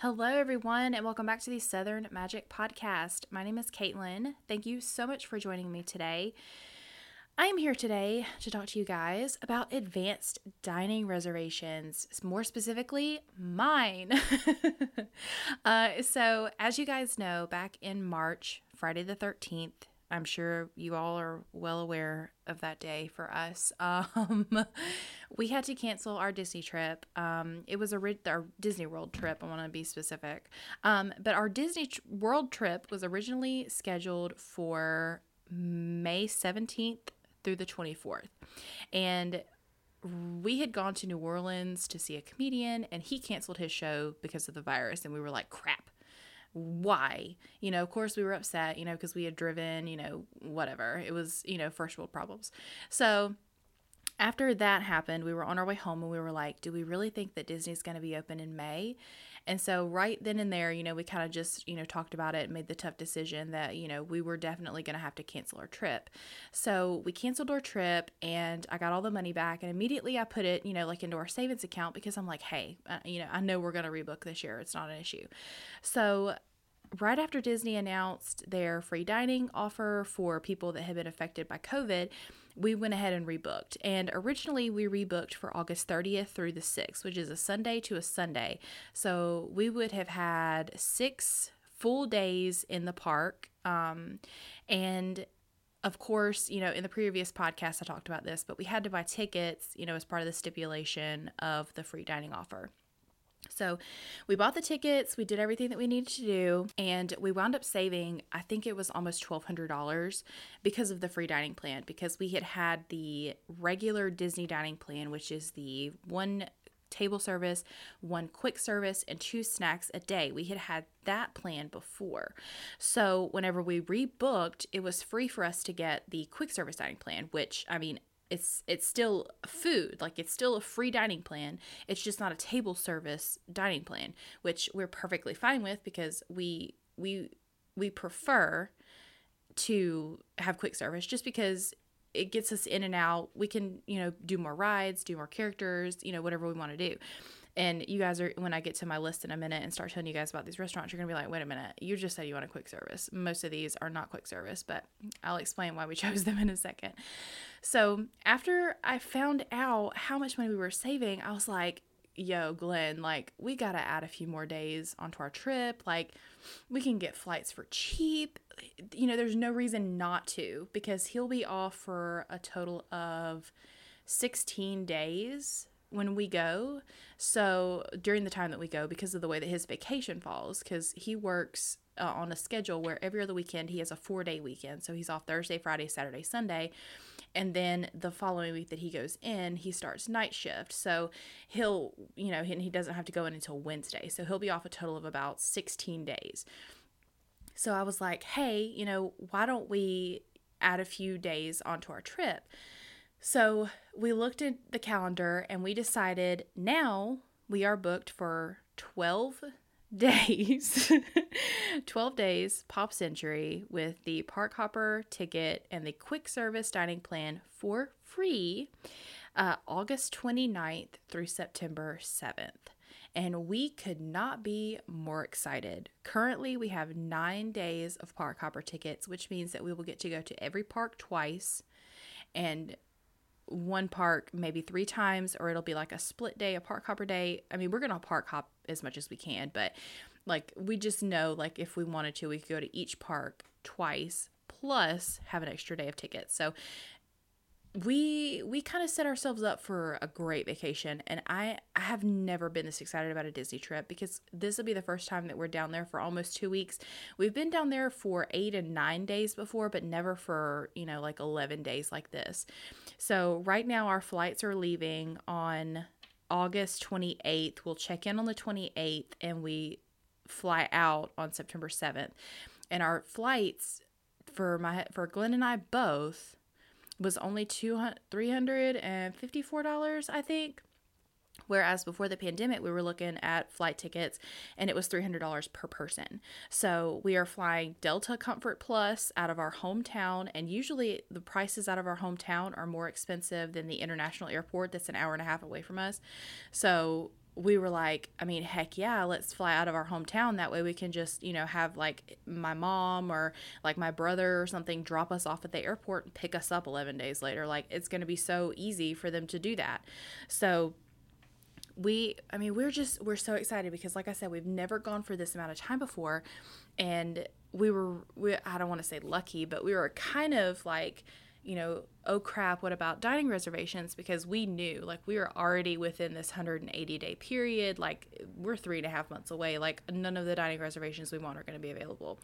Hello, everyone, and welcome back to the Southern Magic Podcast. My name is Caitlin. Thank you so much for joining me today. I am here today to talk to you guys about advanced dining reservations, more specifically, mine. uh, so, as you guys know, back in March, Friday the 13th, I'm sure you all are well aware of that day for us. Um, we had to cancel our Disney trip. Um, it was a our Disney World trip. I want to be specific, um, but our Disney tr- World trip was originally scheduled for May 17th through the 24th, and we had gone to New Orleans to see a comedian, and he canceled his show because of the virus, and we were like, crap why? You know of course we were upset you know because we had driven you know whatever. It was you know first world problems. So after that happened we were on our way home and we were like do we really think that disney's going to be open in may? And so right then and there you know we kind of just you know talked about it and made the tough decision that you know we were definitely going to have to cancel our trip. So we canceled our trip and i got all the money back and immediately i put it you know like into our savings account because i'm like hey uh, you know i know we're going to rebook this year. It's not an issue. So right after Disney announced their free dining offer for people that had been affected by COVID, we went ahead and rebooked. And originally, we rebooked for August 30th through the 6th, which is a Sunday to a Sunday. So we would have had six full days in the park. Um, and of course, you know, in the previous podcast, I talked about this, but we had to buy tickets, you know, as part of the stipulation of the free dining offer. So we bought the tickets, we did everything that we needed to do, and we wound up saving, I think it was almost $1,200 because of the free dining plan, because we had had the regular Disney dining plan, which is the one table service, one quick service, and two snacks a day. We had had that plan before. So, whenever we rebooked, it was free for us to get the quick service dining plan, which I mean, it's it's still food like it's still a free dining plan. It's just not a table service dining plan which we're perfectly fine with because we we we prefer to have quick service just because it gets us in and out. We can you know do more rides do more characters you know whatever we want to do and you guys are, when I get to my list in a minute and start telling you guys about these restaurants, you're to be like, wait a minute, you just said you want a quick service. Most of these are not quick service, but I'll explain why we chose them in a second. So after I found out how much money we were saving, I was like, yo, Glenn, like, we got to add a few more days onto our trip. Like, we can get flights for cheap. You know, there's no reason not to because he'll be off for a total of 16 days when we go. So during the time that we go, because of the way that his vacation falls, because he works uh, on a schedule where every other weekend he has a four day weekend. So he's off Thursday, Friday, Saturday, Sunday. And then the following week that he goes in, he starts night shift. So he'll, you know, he, he doesn't have to go in until Wednesday. So he'll be off a total of about 16 days. So I was like, hey, you know, why don't we add a few days onto our trip? So we looked at the calendar and we decided now we are booked for 12 days 12 days pop century with the park hopper ticket and the quick service dining plan for free uh, august 29th through september 7th and we could not be more excited. Currently, we have nine days of park hopper tickets, which means that we will get to go to every park twice and one park maybe three times, or it'll be like a split day, a park hopper day. I mean, we're gonna park hop as much as we can, but like we just know like if we wanted to, we could go to each park twice plus have an extra day of tickets. So we we kind of set ourselves up for a great vacation and I, I have never been this excited about a disney trip because this will be the first time that we're down there for almost two weeks. We've been down there for eight and nine days before but never for you know like 11 days like this. So right now our flights are leaving on august 28th we'll check in on the 28th and we fly out on september 7th and our flights for my for glenn and i both was only two three hundred and fifty four dollars, I think. Whereas before the pandemic, we were looking at flight tickets and it was $300 per person. So we are flying Delta Comfort Plus out of our hometown, and usually the prices out of our hometown are more expensive than the international airport that's an hour and a half away from us. So we were like, I mean, heck yeah, let's fly out of our hometown. That way we can just, you know, have like my mom or like my brother or something drop us off at the airport and pick us up 11 days later. Like, it's going to be so easy for them to do that. So, we, I mean, we're just, we're so excited because, like I said, we've never gone for this amount of time before. And we were, we, I don't want to say lucky, but we were kind of like, you know, oh crap, what about dining reservations? Because we knew, like, we were already within this 180 day period. Like, we're three and a half months away. Like, none of the dining reservations we want are going to be available.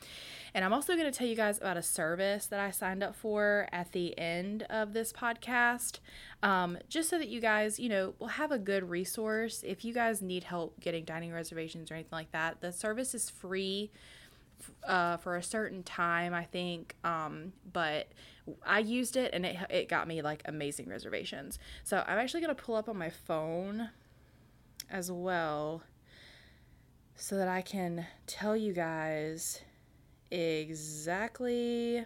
And I'm also going to tell you guys about a service that I signed up for at the end of this podcast, um, just so that you guys, you know, will have a good resource. If you guys need help getting dining reservations or anything like that, the service is free uh, for a certain time, I think. Um, but I used it and it, it got me like amazing reservations. So I'm actually going to pull up on my phone as well so that I can tell you guys exactly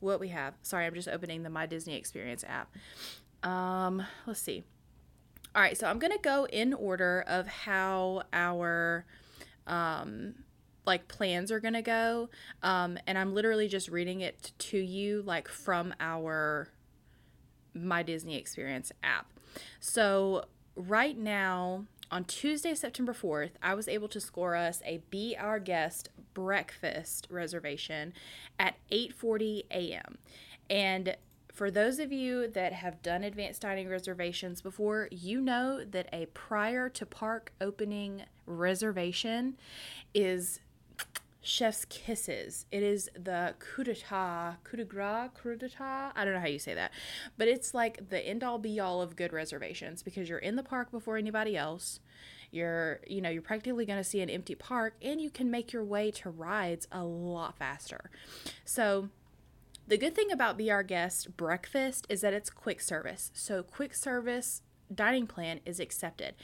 what we have. Sorry, I'm just opening the My Disney Experience app. Um, let's see. All right, so I'm going to go in order of how our um like plans are gonna go um, and i'm literally just reading it to you like from our my disney experience app. So right now on tuesday september 4th i was able to score us a be our guest breakfast reservation at 8.40 a.m and for those of you that have done advanced dining reservations before, you know that a prior to park opening reservation is chef's kisses. It is the coup d'etat, coup de grace, coup d'etat. I don't know how you say that, but it's like the end all be all of good reservations because you're in the park before anybody else. You're, you know, you're practically going to see an empty park and you can make your way to rides a lot faster. So, the good thing about Be Our Guest breakfast is that it's quick service. So, quick service dining plan is accepted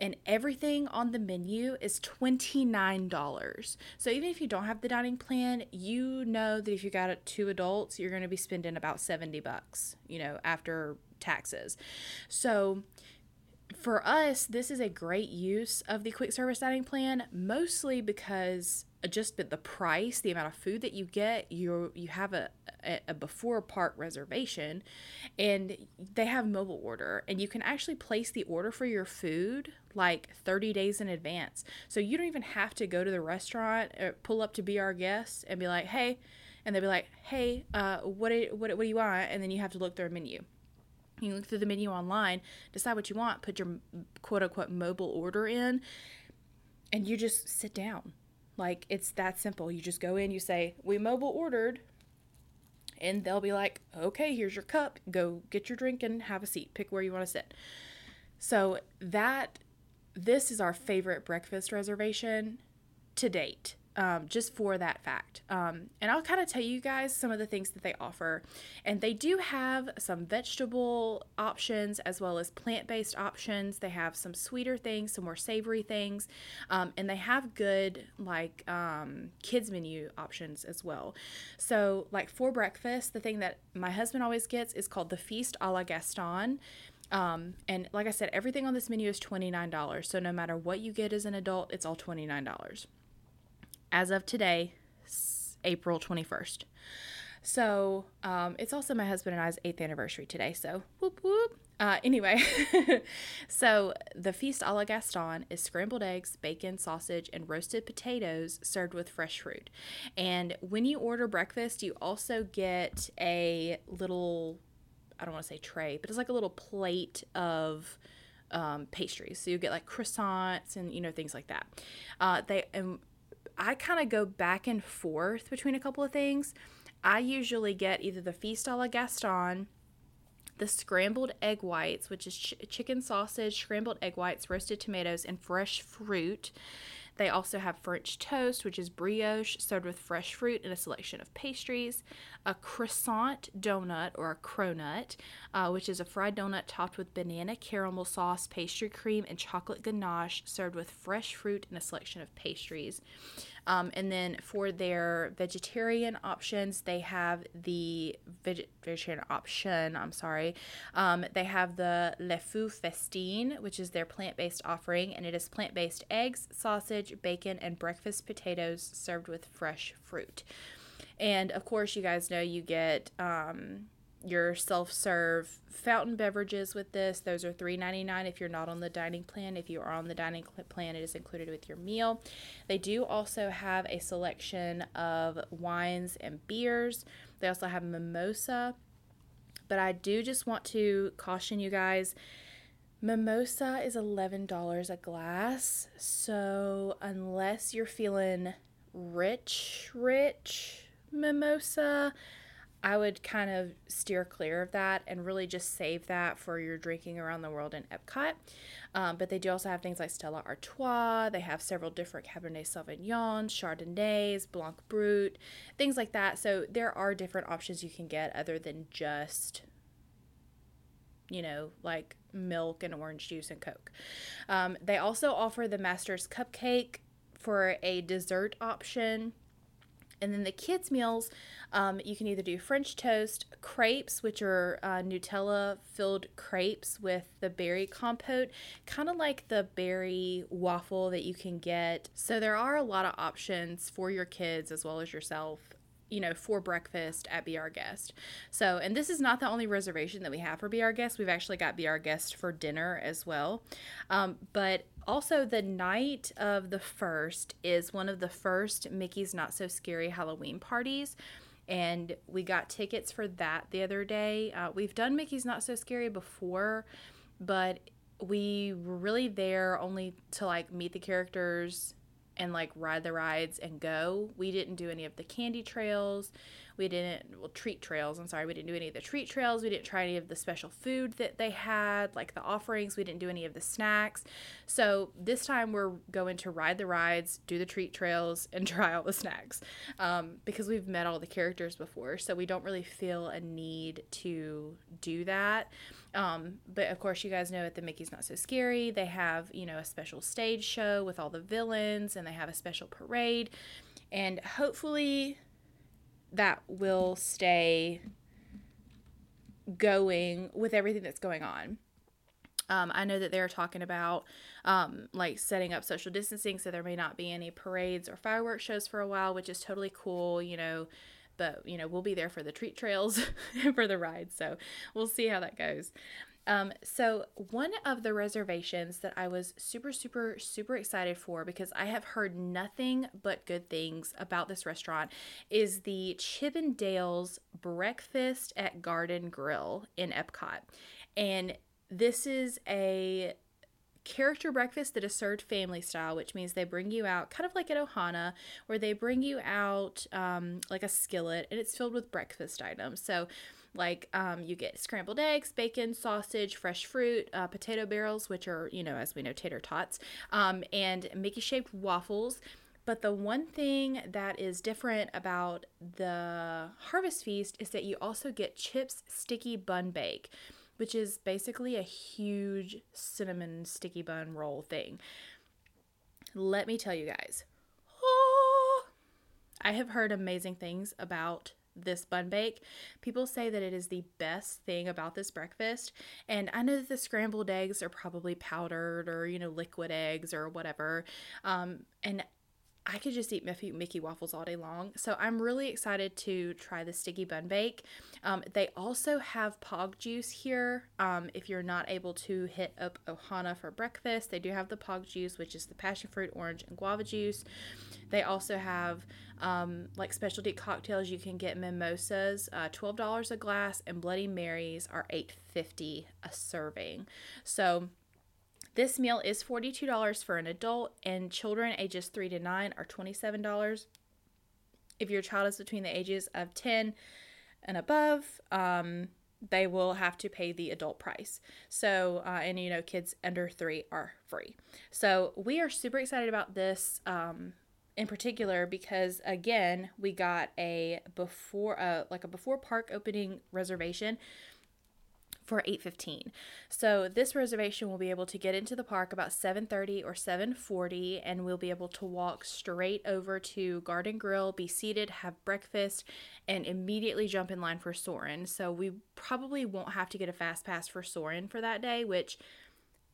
and everything on the menu is $29. So even if you don't have the dining plan, you know that if you got two adults, you're going to be spending about 70 bucks, you know, after taxes. So for us, this is a great use of the quick service dining plan, mostly because just the price, the amount of food that you get, you you have a, a, a, before park reservation, and they have mobile order, and you can actually place the order for your food like 30 days in advance. So you don't even have to go to the restaurant, or uh, pull up to be our guest, and be like, hey, and they'll be like, hey, uh, what do, what what do you want? And then you have to look through a menu. You look through the menu online, decide what you want, put your quote unquote mobile order in, and you just sit down like it's that simple. You just go in, you say, "We mobile ordered." And they'll be like, "Okay, here's your cup. Go get your drink and have a seat. Pick where you want to sit." So that this is our favorite breakfast reservation to date um, just for that fact. Um, and I'll kind of tell you guys some of the things that they offer. And they do have some vegetable options as well as plant based options. They have some sweeter things, some more savory things. Um, and they have good, like, um, kids' menu options as well. So, like, for breakfast, the thing that my husband always gets is called the Feast a la Gaston. Um, and like I said, everything on this menu is $29. So no matter what you get as an adult, it's all $29 as of today, April 21st. So um, it's also my husband and I's eighth anniversary today. So whoop whoop. Uh, anyway, so the feast a la Gaston is scrambled eggs, bacon, sausage, and roasted potatoes served with fresh fruit. And when you order breakfast, you also get a little, I don't want to say tray, but it's like a little plate of um, pastries. So you get like croissants and you know things like that. Uh, they and I kind of go back and forth between a couple of things. I usually get either the Feast a la Gaston, the scrambled egg whites, which is ch- chicken sausage, scrambled egg whites, roasted tomatoes, and fresh fruit. They also have French toast, which is brioche served with fresh fruit and a selection of pastries, a croissant donut or a cronut, uh, which is a fried donut topped with banana caramel sauce, pastry cream, and chocolate ganache served with fresh fruit and a selection of pastries. Um, and then for their vegetarian options, they have the veg- vegetarian option. I'm sorry. Um, they have the Le Fou Festin, which is their plant based offering, and it is plant based eggs, sausage, bacon, and breakfast potatoes served with fresh fruit. And of course, you guys know you get um, your self-serve fountain beverages with this. Those are $3.99 if you're not on the dining plan. If you are on the dining plan, it is included with your meal. They do also have a selection of wines and beers. They also have mimosa. But I do just want to caution you guys mimosa is $11 a glass. So unless you're feeling rich, rich mimosa, I would kind of steer clear of that and really just save that for your drinking around the world in Epcot. Um, but they do also have things like Stella Artois. They have several different Cabernet Sauvignons, Chardonnays, Blanc Brut, things like that. So there are different options you can get other than just, you know, like milk and orange juice and Coke. Um, they also offer the Master's Cupcake for a dessert option. And then the kids' meals um, you can either do French toast, crepes, which are uh, Nutella filled crepes with the berry compote, kind of like the berry waffle that you can get. So there are a lot of options for your kids as well as yourself you know, for breakfast at Be Our Guest. So, and this is not the only reservation that we have for Be Our Guest. We've actually got Be Our Guest for dinner as well. Um, but also, the night of the first is one of the first Mickey's Not So Scary Halloween parties and we got tickets for that the other day. Uh, we've done Mickey's Not So Scary before, but we were really there only to like meet the characters and like ride the rides and go. We didn't do any of the candy trails. We didn't, well, treat trails. I'm sorry. We didn't do any of the treat trails. We didn't try any of the special food that they had, like the offerings. We didn't do any of the snacks. So this time we're going to ride the rides, do the treat trails, and try all the snacks um, because we've met all the characters before. So we don't really feel a need to do that. Um, but of course, you guys know at the Mickey's Not So Scary, they have, you know, a special stage show with all the villains and they have a special parade. And hopefully, that will stay going with everything that's going on. Um, I know that they're talking about um, like setting up social distancing, so there may not be any parades or fireworks shows for a while, which is totally cool, you know. But you know, we'll be there for the treat trails for the ride, so we'll see how that goes. Um, so, one of the reservations that I was super, super, super excited for because I have heard nothing but good things about this restaurant is the Chip 'n' Dale's Breakfast at Garden Grill in Epcot. And this is a character breakfast that is served family style, which means they bring you out kind of like at Ohana, where they bring you out um, like a skillet and it's filled with breakfast items. So, like um, you get scrambled eggs, bacon, sausage, fresh fruit, uh, potato barrels, which are, you know, as we know, tater tots, um, and Mickey shaped waffles. But the one thing that is different about the Harvest Feast is that you also get chips sticky bun bake, which is basically a huge cinnamon sticky bun roll thing. Let me tell you guys, I have heard amazing things about this bun bake. People say that it is the best thing about this breakfast. And I know that the scrambled eggs are probably powdered or, you know, liquid eggs or whatever. Um, and I could just eat Mickey, Mickey waffles all day long. So I'm really excited to try the sticky bun bake. Um, they also have pog juice here. Um, if you're not able to hit up Ohana for breakfast, they do have the pog juice, which is the passion fruit, orange, and guava juice. They also have um, like specialty cocktails. You can get mimosas, uh, twelve dollars a glass, and Bloody Marys are eight fifty a serving. So this meal is $42 for an adult, and children ages 3 to 9 are $27. If your child is between the ages of 10 and above, um, they will have to pay the adult price. So, uh, and you know, kids under three are free. So, we are super excited about this um, in particular because again, we got a before, uh, like a before park opening reservation for 8:15. So this reservation will be able to get into the park about 7:30 or 7:40 and we'll be able to walk straight over to Garden Grill, be seated, have breakfast and immediately jump in line for Soarin'. So we probably won't have to get a fast pass for Soarin' for that day, which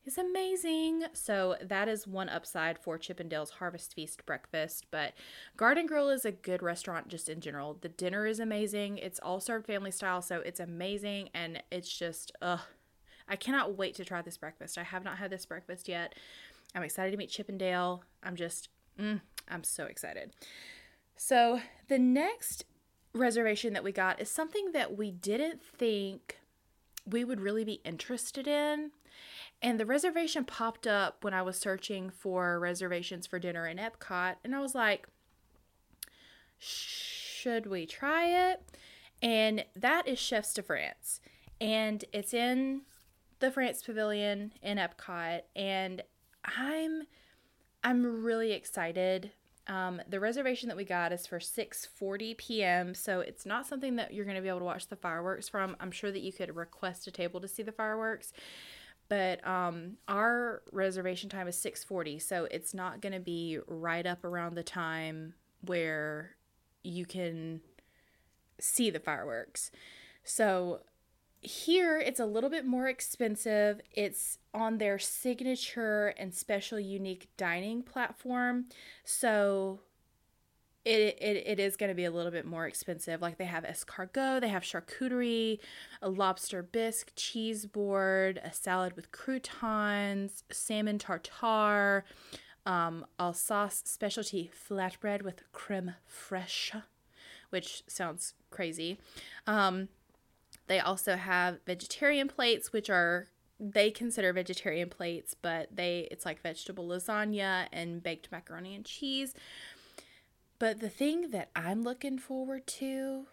is amazing. So that is one upside for Chip 'n' Dale's Harvest Feast breakfast. But Garden Grill is a good restaurant just in general. The dinner is amazing. It's all served family style, so it's amazing and it's just ugh. I cannot wait to try this breakfast. I have not had this breakfast yet. I'm excited to meet Chippendale. I'm just mm, I'm so excited. So the next reservation that we got is something that we didn't think we would really be interested in and the reservation popped up when I was searching for reservations for dinner in Epcot. And I was like, should we try it? And that is Chefs de France. And it's in the France Pavilion in Epcot. And I'm I'm really excited. Um, the reservation that we got is for 6:40 p.m. So it's not something that you're going to be able to watch the fireworks from. I'm sure that you could request a table to see the fireworks, but um, our reservation time is 6:40, so it's not going to be right up around the time where you can see the fireworks. So here it's a little bit more expensive. It's on their signature and special unique dining platform. So it, it, it is going to be a little bit more expensive. Like they have escargot, they have charcuterie, a lobster bisque, cheese board, a salad with croutons, salmon tartare, um, Alsace specialty flatbread with creme fraiche, which sounds crazy. Um, they also have vegetarian plates, which are they consider vegetarian plates, but they it's like vegetable lasagna and baked macaroni and cheese. But the thing that I'm looking forward to,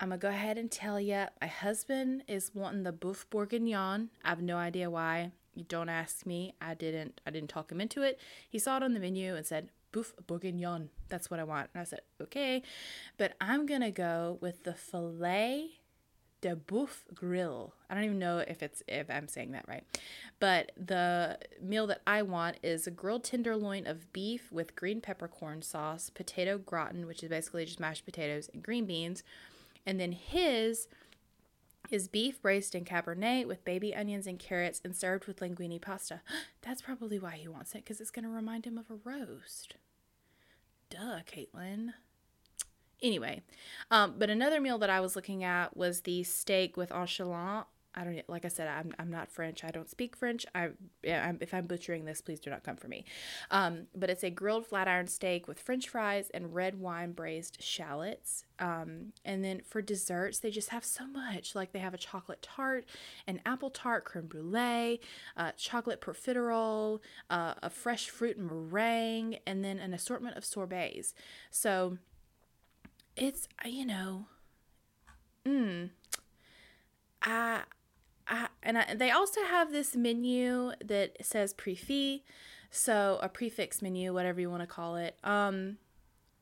I'm gonna go ahead and tell you, my husband is wanting the boeuf bourguignon. I have no idea why. You don't ask me. I didn't. I didn't talk him into it. He saw it on the menu and said boeuf bourguignon. That's what I want. And I said okay, but I'm gonna go with the filet de boeuf grill. I don't even know if it's if I'm saying that right. But the meal that I want is a grilled tenderloin of beef with green peppercorn sauce, potato gratin, which is basically just mashed potatoes and green beans. And then his is beef braised in cabernet with baby onions and carrots and served with linguine pasta. That's probably why he wants it because it's going to remind him of a roast. Duh, Caitlin. Anyway, um, but another meal that I was looking at was the steak with enchalot. I don't like I said I'm, I'm not French. I don't speak French. I I'm, if I'm butchering this, please do not come for me. Um, but it's a grilled flat iron steak with French fries and red wine braised shallots. Um, and then for desserts, they just have so much. Like they have a chocolate tart, an apple tart, creme brulee, uh, chocolate profiterole, uh, a fresh fruit meringue, and then an assortment of sorbets. So it's you know, mm, I, I and I, they also have this menu that says prix so a prefix menu, whatever you want to call it. Um,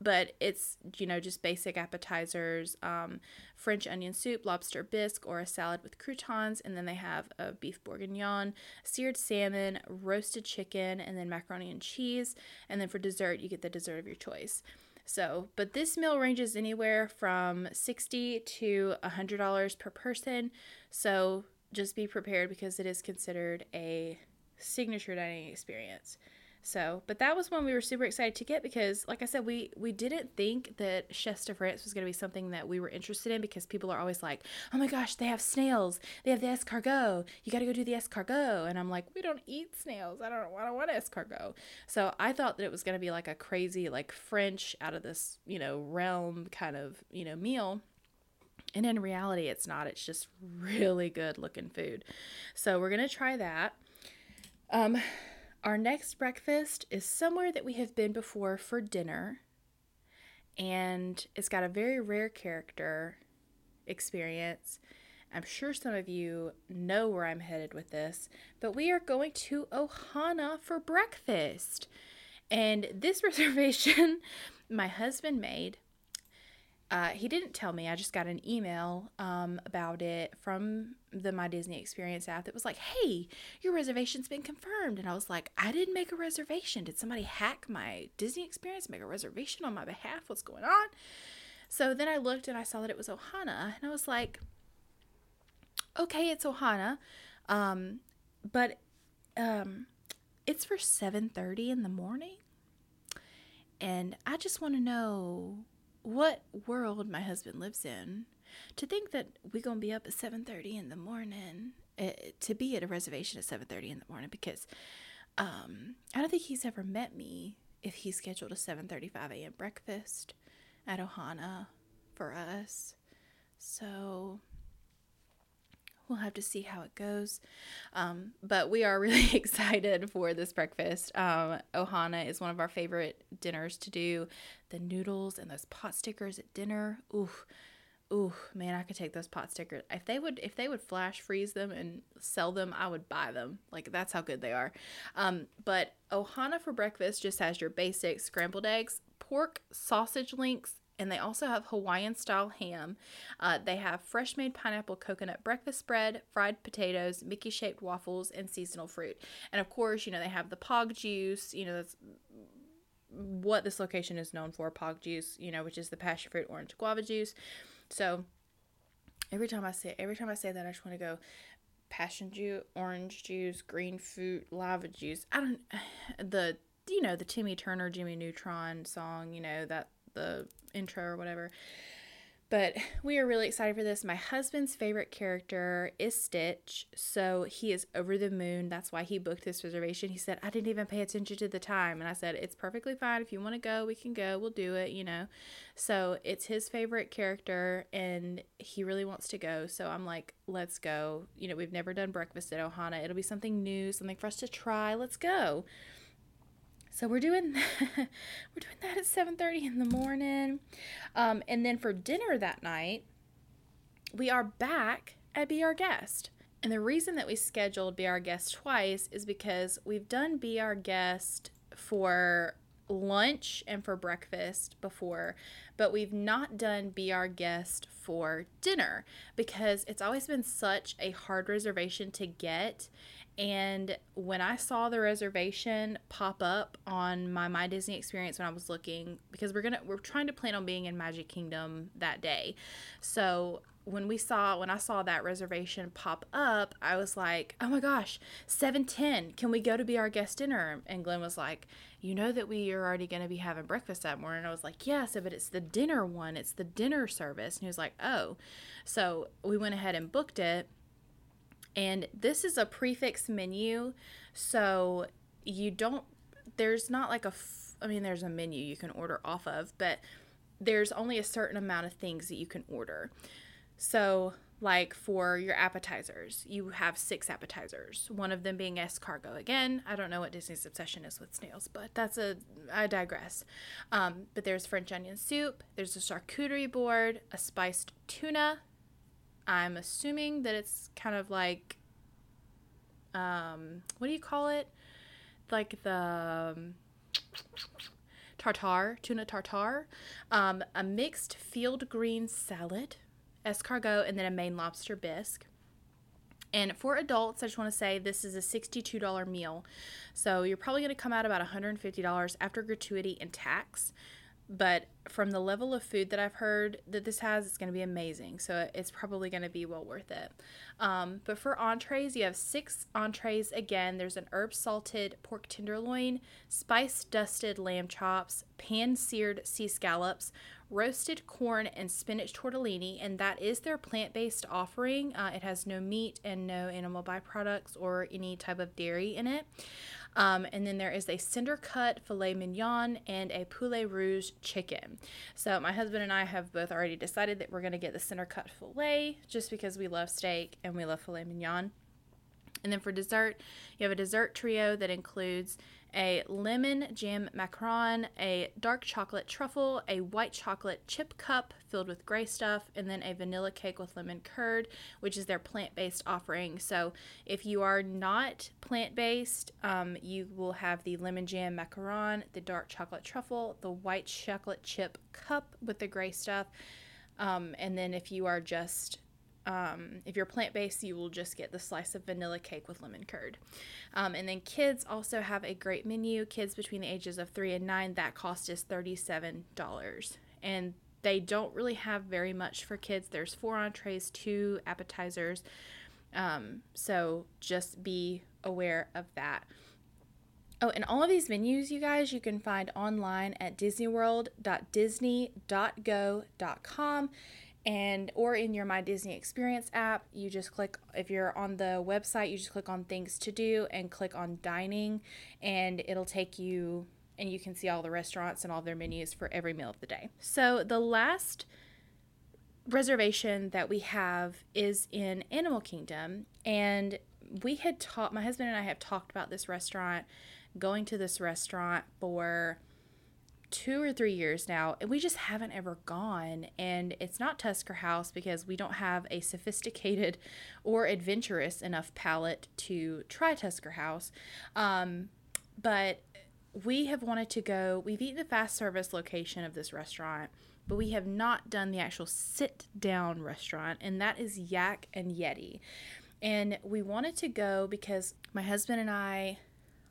but it's you know just basic appetizers um, french onion soup lobster bisque or a salad with croutons and then they have a beef bourguignon seared salmon roasted chicken and then macaroni and cheese and then for dessert you get the dessert of your choice so, but this meal ranges anywhere from 60 to $100 per person. So, just be prepared because it is considered a signature dining experience. So, but that was one we were super excited to get because, like I said, we we didn't think that Chefs de France was going to be something that we were interested in because people are always like, "Oh my gosh, they have snails, they have the escargot. You got to go do the escargot." And I'm like, "We don't eat snails. I don't. I don't want escargot." So I thought that it was going to be like a crazy, like French out of this, you know, realm kind of, you know, meal. And in reality, it's not. It's just really good looking food. So we're going to try that. Um, our next breakfast is somewhere that we have been before for dinner, and it's got a very rare character experience. I'm sure some of you know where I'm headed with this, but we are going to Ohana for breakfast. And this reservation my husband made, uh, he didn't tell me. I just got an email um, about it from the My Disney Experience app that was like, hey, your reservation's been confirmed. And I was like, I didn't make a reservation. Did somebody hack my Disney Experience, make a reservation on my behalf? What's going on? So then I looked and I saw that it was Ohana. And I was like, okay, it's Ohana. Um, but um, it's for 7.30 in the morning. And I just want to know what world my husband lives in to think that we're to be up at 7.30 in the morning uh, to be at a reservation at 7.30 in the morning because um, i don't think he's ever met me if he scheduled a 7.35 a.m breakfast at ohana for us. So we'll have to see how it goes. Um, but we are really excited for this breakfast. Um, Ohana is one of our favorite dinners to do. The noodles and those pot stickers at dinner. Ooh, ooh, man, I could take those pot stickers. If they would, if they would flash freeze them and sell them, I would buy them. Like that's how good they are. Um, but Ohana for breakfast just has your basic scrambled eggs, pork, sausage links, and they also have Hawaiian style ham. Uh, they have fresh made pineapple coconut breakfast bread, fried potatoes, Mickey shaped waffles, and seasonal fruit. And of course, you know, they have the pog juice, you know, that's what this location is known for pog juice, you know, which is the passion fruit orange guava juice. So every time I say every time I say that I just want to go passion juice, orange juice, green fruit, lava juice. I don't the you know, the Timmy Turner Jimmy Neutron song, you know, that the intro or whatever. But we are really excited for this. My husband's favorite character is Stitch, so he is over the moon. That's why he booked this reservation. He said, I didn't even pay attention to the time. And I said, It's perfectly fine. If you want to go, we can go. We'll do it, you know. So it's his favorite character, and he really wants to go. So I'm like, Let's go. You know, we've never done breakfast at Ohana. It'll be something new, something for us to try. Let's go. So we're doing we're doing that at 7:30 in the morning. Um, and then for dinner that night, we are back at Be Our Guest. And the reason that we scheduled Be Our Guest twice is because we've done Be Our Guest for lunch and for breakfast before, but we've not done Be Our Guest for dinner because it's always been such a hard reservation to get and when I saw the reservation pop up on my My Disney experience when I was looking, because we're gonna we're trying to plan on being in Magic Kingdom that day. So when we saw when I saw that reservation pop up, I was like, "Oh my gosh, 7:10. Can we go to be our guest dinner?" And Glenn was like, "You know that we are already going to be having breakfast that morning." I was like, "Yes, but it's the dinner one. It's the dinner service." And he was like, "Oh." So, we went ahead and booked it and this is a prefix menu, so you don't, there's not like a, I mean, there's a menu you can order off of, but there's only a certain amount of things that you can order. So, like for your appetizers, you have six appetizers, one of them being escargot. Again, I don't know what Disney's obsession is with snails, but that's a, I digress. Um, but there's French onion soup, there's a charcuterie board, a spiced tuna, I'm assuming that it's kind of like, um, what do you call it? Like the um, tartare, tuna tartar, um, a mixed field green salad, escargot, and then a Maine lobster bisque. And for adults, I just want to say this is a $62 meal. So you're probably going to come out about $150 after gratuity and tax but from the level of food that I've heard that this has, it's going to be amazing. So it's probably going to be well worth it. Um, but for entrees, you have six entrees. Again, there's an herb salted pork tenderloin, spice dusted lamb chops, pan seared sea scallops, roasted corn, and spinach tortellini. And that is their plant based offering. Uh, it has no meat and no animal byproducts or any type of dairy in it. Um, and then there is a cinder cut filet mignon and a poulet rouge chicken. So my husband and I have both already decided that we're going to get the cinder cut filet just because we love steak and we love filet mignon. And then for dessert, you have a dessert trio that includes a lemon jam macaron, a dark chocolate truffle, a white chocolate chip cup filled with gray stuff, and then a vanilla cake with lemon curd, which is their plant based offering. So if you are not plant based, um, you will have the lemon jam macaron, the dark chocolate truffle, the white chocolate chip cup with the gray stuff. Um, and then if you are just um, if you're plant based, you will just get the slice of vanilla cake with lemon curd. Um, and then kids also have a great menu. Kids between the ages of three and nine, that cost is $37. And they don't really have very much for kids. There's four entrees, two appetizers. Um, so just be aware of that. Oh, and all of these menus, you guys, you can find online at disneyworld.disney.go.com and or in your my disney experience app you just click if you're on the website you just click on things to do and click on dining and it'll take you and you can see all the restaurants and all their menus for every meal of the day. So the last reservation that we have is in animal kingdom and we had taught my husband and i have talked about this restaurant going to this restaurant for two or three years now, and we just haven't ever gone. And it's not Tusker House because we don't have a sophisticated or adventurous enough palate to try Tusker House. Um, but we have wanted to go, we've eaten the fast service location of this restaurant, but we have not done the actual sit down restaurant, and that is Yak and Yeti. And we wanted to go because my husband and I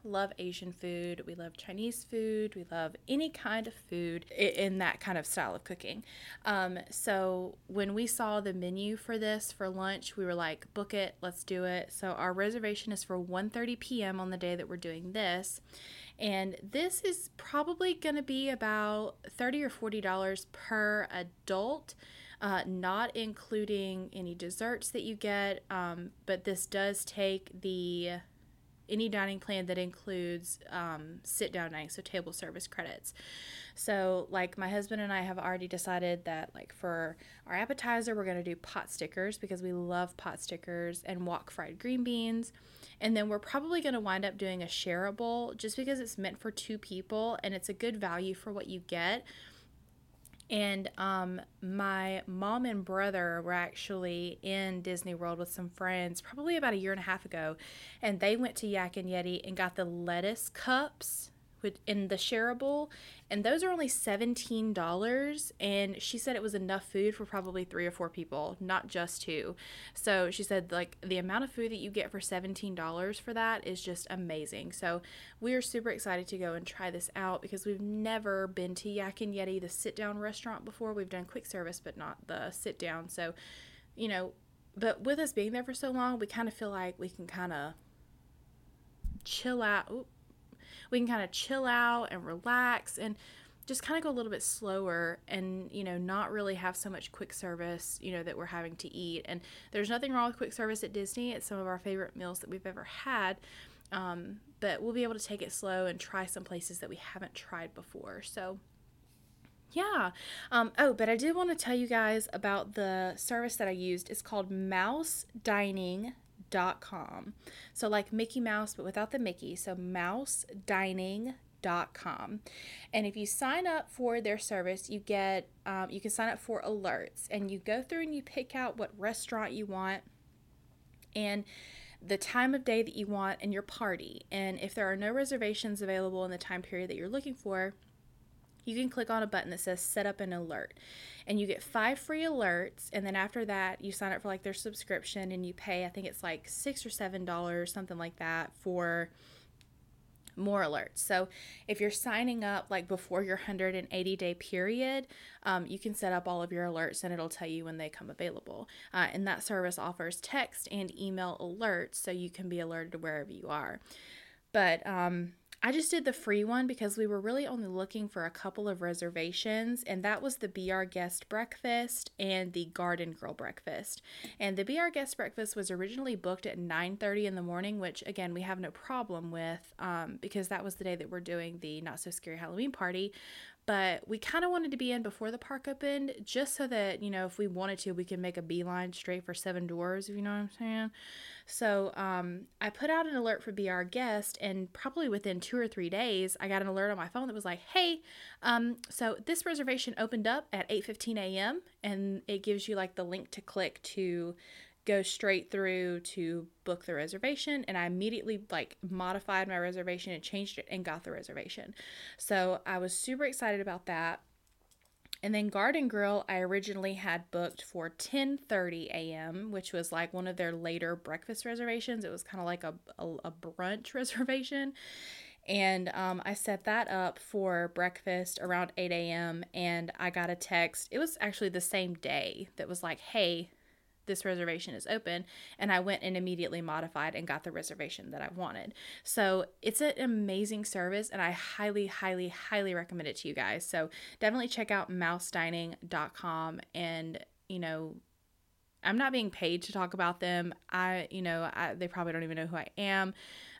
love Asian food. We love Chinese food. We love any kind of food in that kind of style of cooking. Um, so when we saw the menu for this for lunch, we were like, book it, let's do it. So our reservation is for 1:30 p.m. on the day that we're doing this. And this is probably going to be about 30 or 40 dollars per adult. Uh, not including any desserts that you get, um, but this does take the any dining plan that includes um, sit down dining, so table service credits. So, like, my husband and I have already decided that, like, for our appetizer, we're going to do pot stickers because we love pot stickers and wok fried green beans. And then we're probably going to wind up doing a shareable just because it's meant for two people and it's a good value for what you get. And um, my mom and brother were actually in Disney World with some friends probably about a year and a half ago. And they went to Yak and Yeti and got the lettuce cups in the shareable and those are only $17 and she said it was enough food for probably three or four people not just two. So she said like the amount of food that you get for $17 for that is just amazing. So we are super excited to go and try this out because we've never been to yak and yeti the sit down restaurant before. We've done quick service but not the sit down so you know but with us being there for so long we kind of feel like we can kind of chill out Ooh, we can kind of chill out and relax and just kind of go a little bit slower and you know not really have so much quick service you know that we're having to eat and there's nothing wrong with quick service at disney it's some of our favorite meals that we've ever had um, but we'll be able to take it slow and try some places that we haven't tried before so yeah. Um, oh, but I did want to tell you guys about the service that I used. It's called Mouse Dining mousedining.com. So, like Mickey Mouse, but without the Mickey. So, mousedining.com. And if you sign up for their service, you get, um, you can sign up for alerts and you go through and you pick out what restaurant you want and the time of day that you want and your party. And if there are no reservations available in the time period that you're looking for, you can click on a button that says set up an alert. And you get five free alerts and then after that you sign up for like their subscription and you pay i think it's like six or seven dollars something like that for more alerts. So if you're signing up like before your 180 day period um, you can set up all of your alerts and it'll tell you when they come available. Uh, and that service offers text and email alerts so you can be alerted wherever you are. But um, I just did the free one because we were really only looking for a couple of reservations, and that was the Our Guest breakfast and the Garden Grill breakfast. And the Our Guest breakfast was originally booked at 9:30 in the morning, which again we have no problem with um, because that was the day that we're doing the Not So Scary Halloween party. But we kind of wanted to be in before the park opened just so that, you know, if we wanted to, we could make a beeline straight for Seven Dwarfs if you know what I'm saying. So um, I put out an alert for Be Our Guest, and probably within two or three days, I got an alert on my phone that was like, hey, um, so this reservation opened up at 8.15 a.m., and it gives you like the link to click to go straight through to book the reservation and I immediately like modified my reservation and changed it and got the reservation. So I was super excited about that. And then Garden Grill, I originally had booked for 10:30 a.m., which was like one of their later breakfast reservations. It was kind of like a, a, a, brunch reservation. And um, I set that up for breakfast around 8 a.m. And I got a text. It was actually the same day that was like, hey, this reservation is open and I went and immediately modified and got the reservation that I wanted. So it's an amazing service and I highly, highly, highly recommend it to you guys. So definitely check out mousedining.com and, you know, I'm not being paid to talk about them. I, you know, I, they probably don't even know who I am.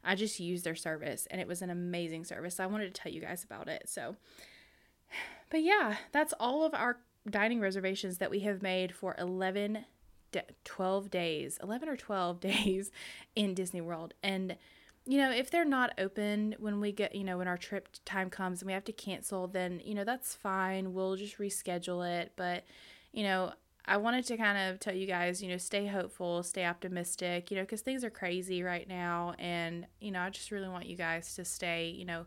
I just use their service and it was an amazing service. So I wanted to tell you guys about it. So, but yeah, that's all of our dining reservations that we have made for 11 12 days, 11 or 12 days in Disney World. And, you know, if they're not open when we get, you know, when our trip time comes and we have to cancel, then, you know, that's fine. We'll just reschedule it. But, you know, I wanted to kind of tell you guys, you know, stay hopeful, stay optimistic, you know, because things are crazy right now. And, you know, I just really want you guys to stay, you know,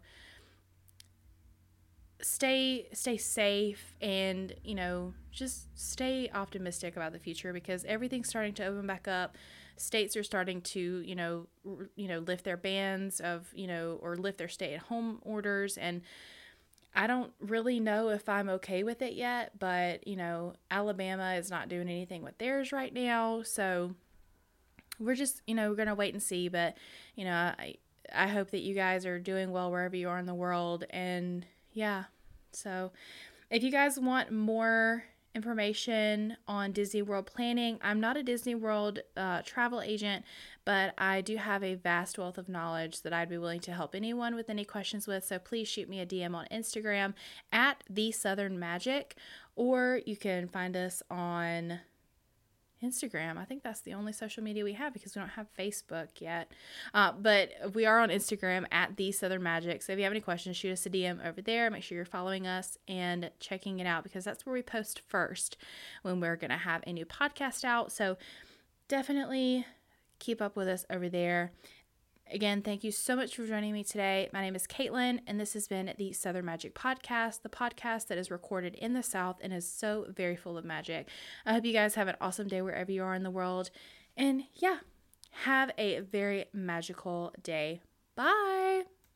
stay stay safe and you know just stay optimistic about the future because everything's starting to open back up. States are starting to you know r- you know lift their bans of you know or lift their stay at home orders. And I don't really know if I'm okay with it yet but you know Alabama is not doing anything with theirs right now. So we're just you know we're going to wait and see. But you know I I hope that you guys are doing well wherever you are in the world. And yeah. So, if you guys want more information on Disney World planning, I'm not a Disney World uh, travel agent, but I do have a vast wealth of knowledge that I'd be willing to help anyone with any questions with. So please shoot me a DM on Instagram at the Southern Magic, or you can find us on Instagram. I think that's the only social media we have because we don't have Facebook yet. Uh, but we are on Instagram at the Southern Magic. So if you have any questions, shoot us a DM over there. Make sure you're following us and checking it out because that's where we post first when we're going to have a new podcast out. So definitely keep up with us over there. Again, thank you so much for joining me today. My name is Caitlin, and this has been the Southern Magic Podcast, the podcast that is recorded in the South and is so very full of magic. I hope you guys have an awesome day wherever you are in the world. And yeah, have a very magical day. Bye.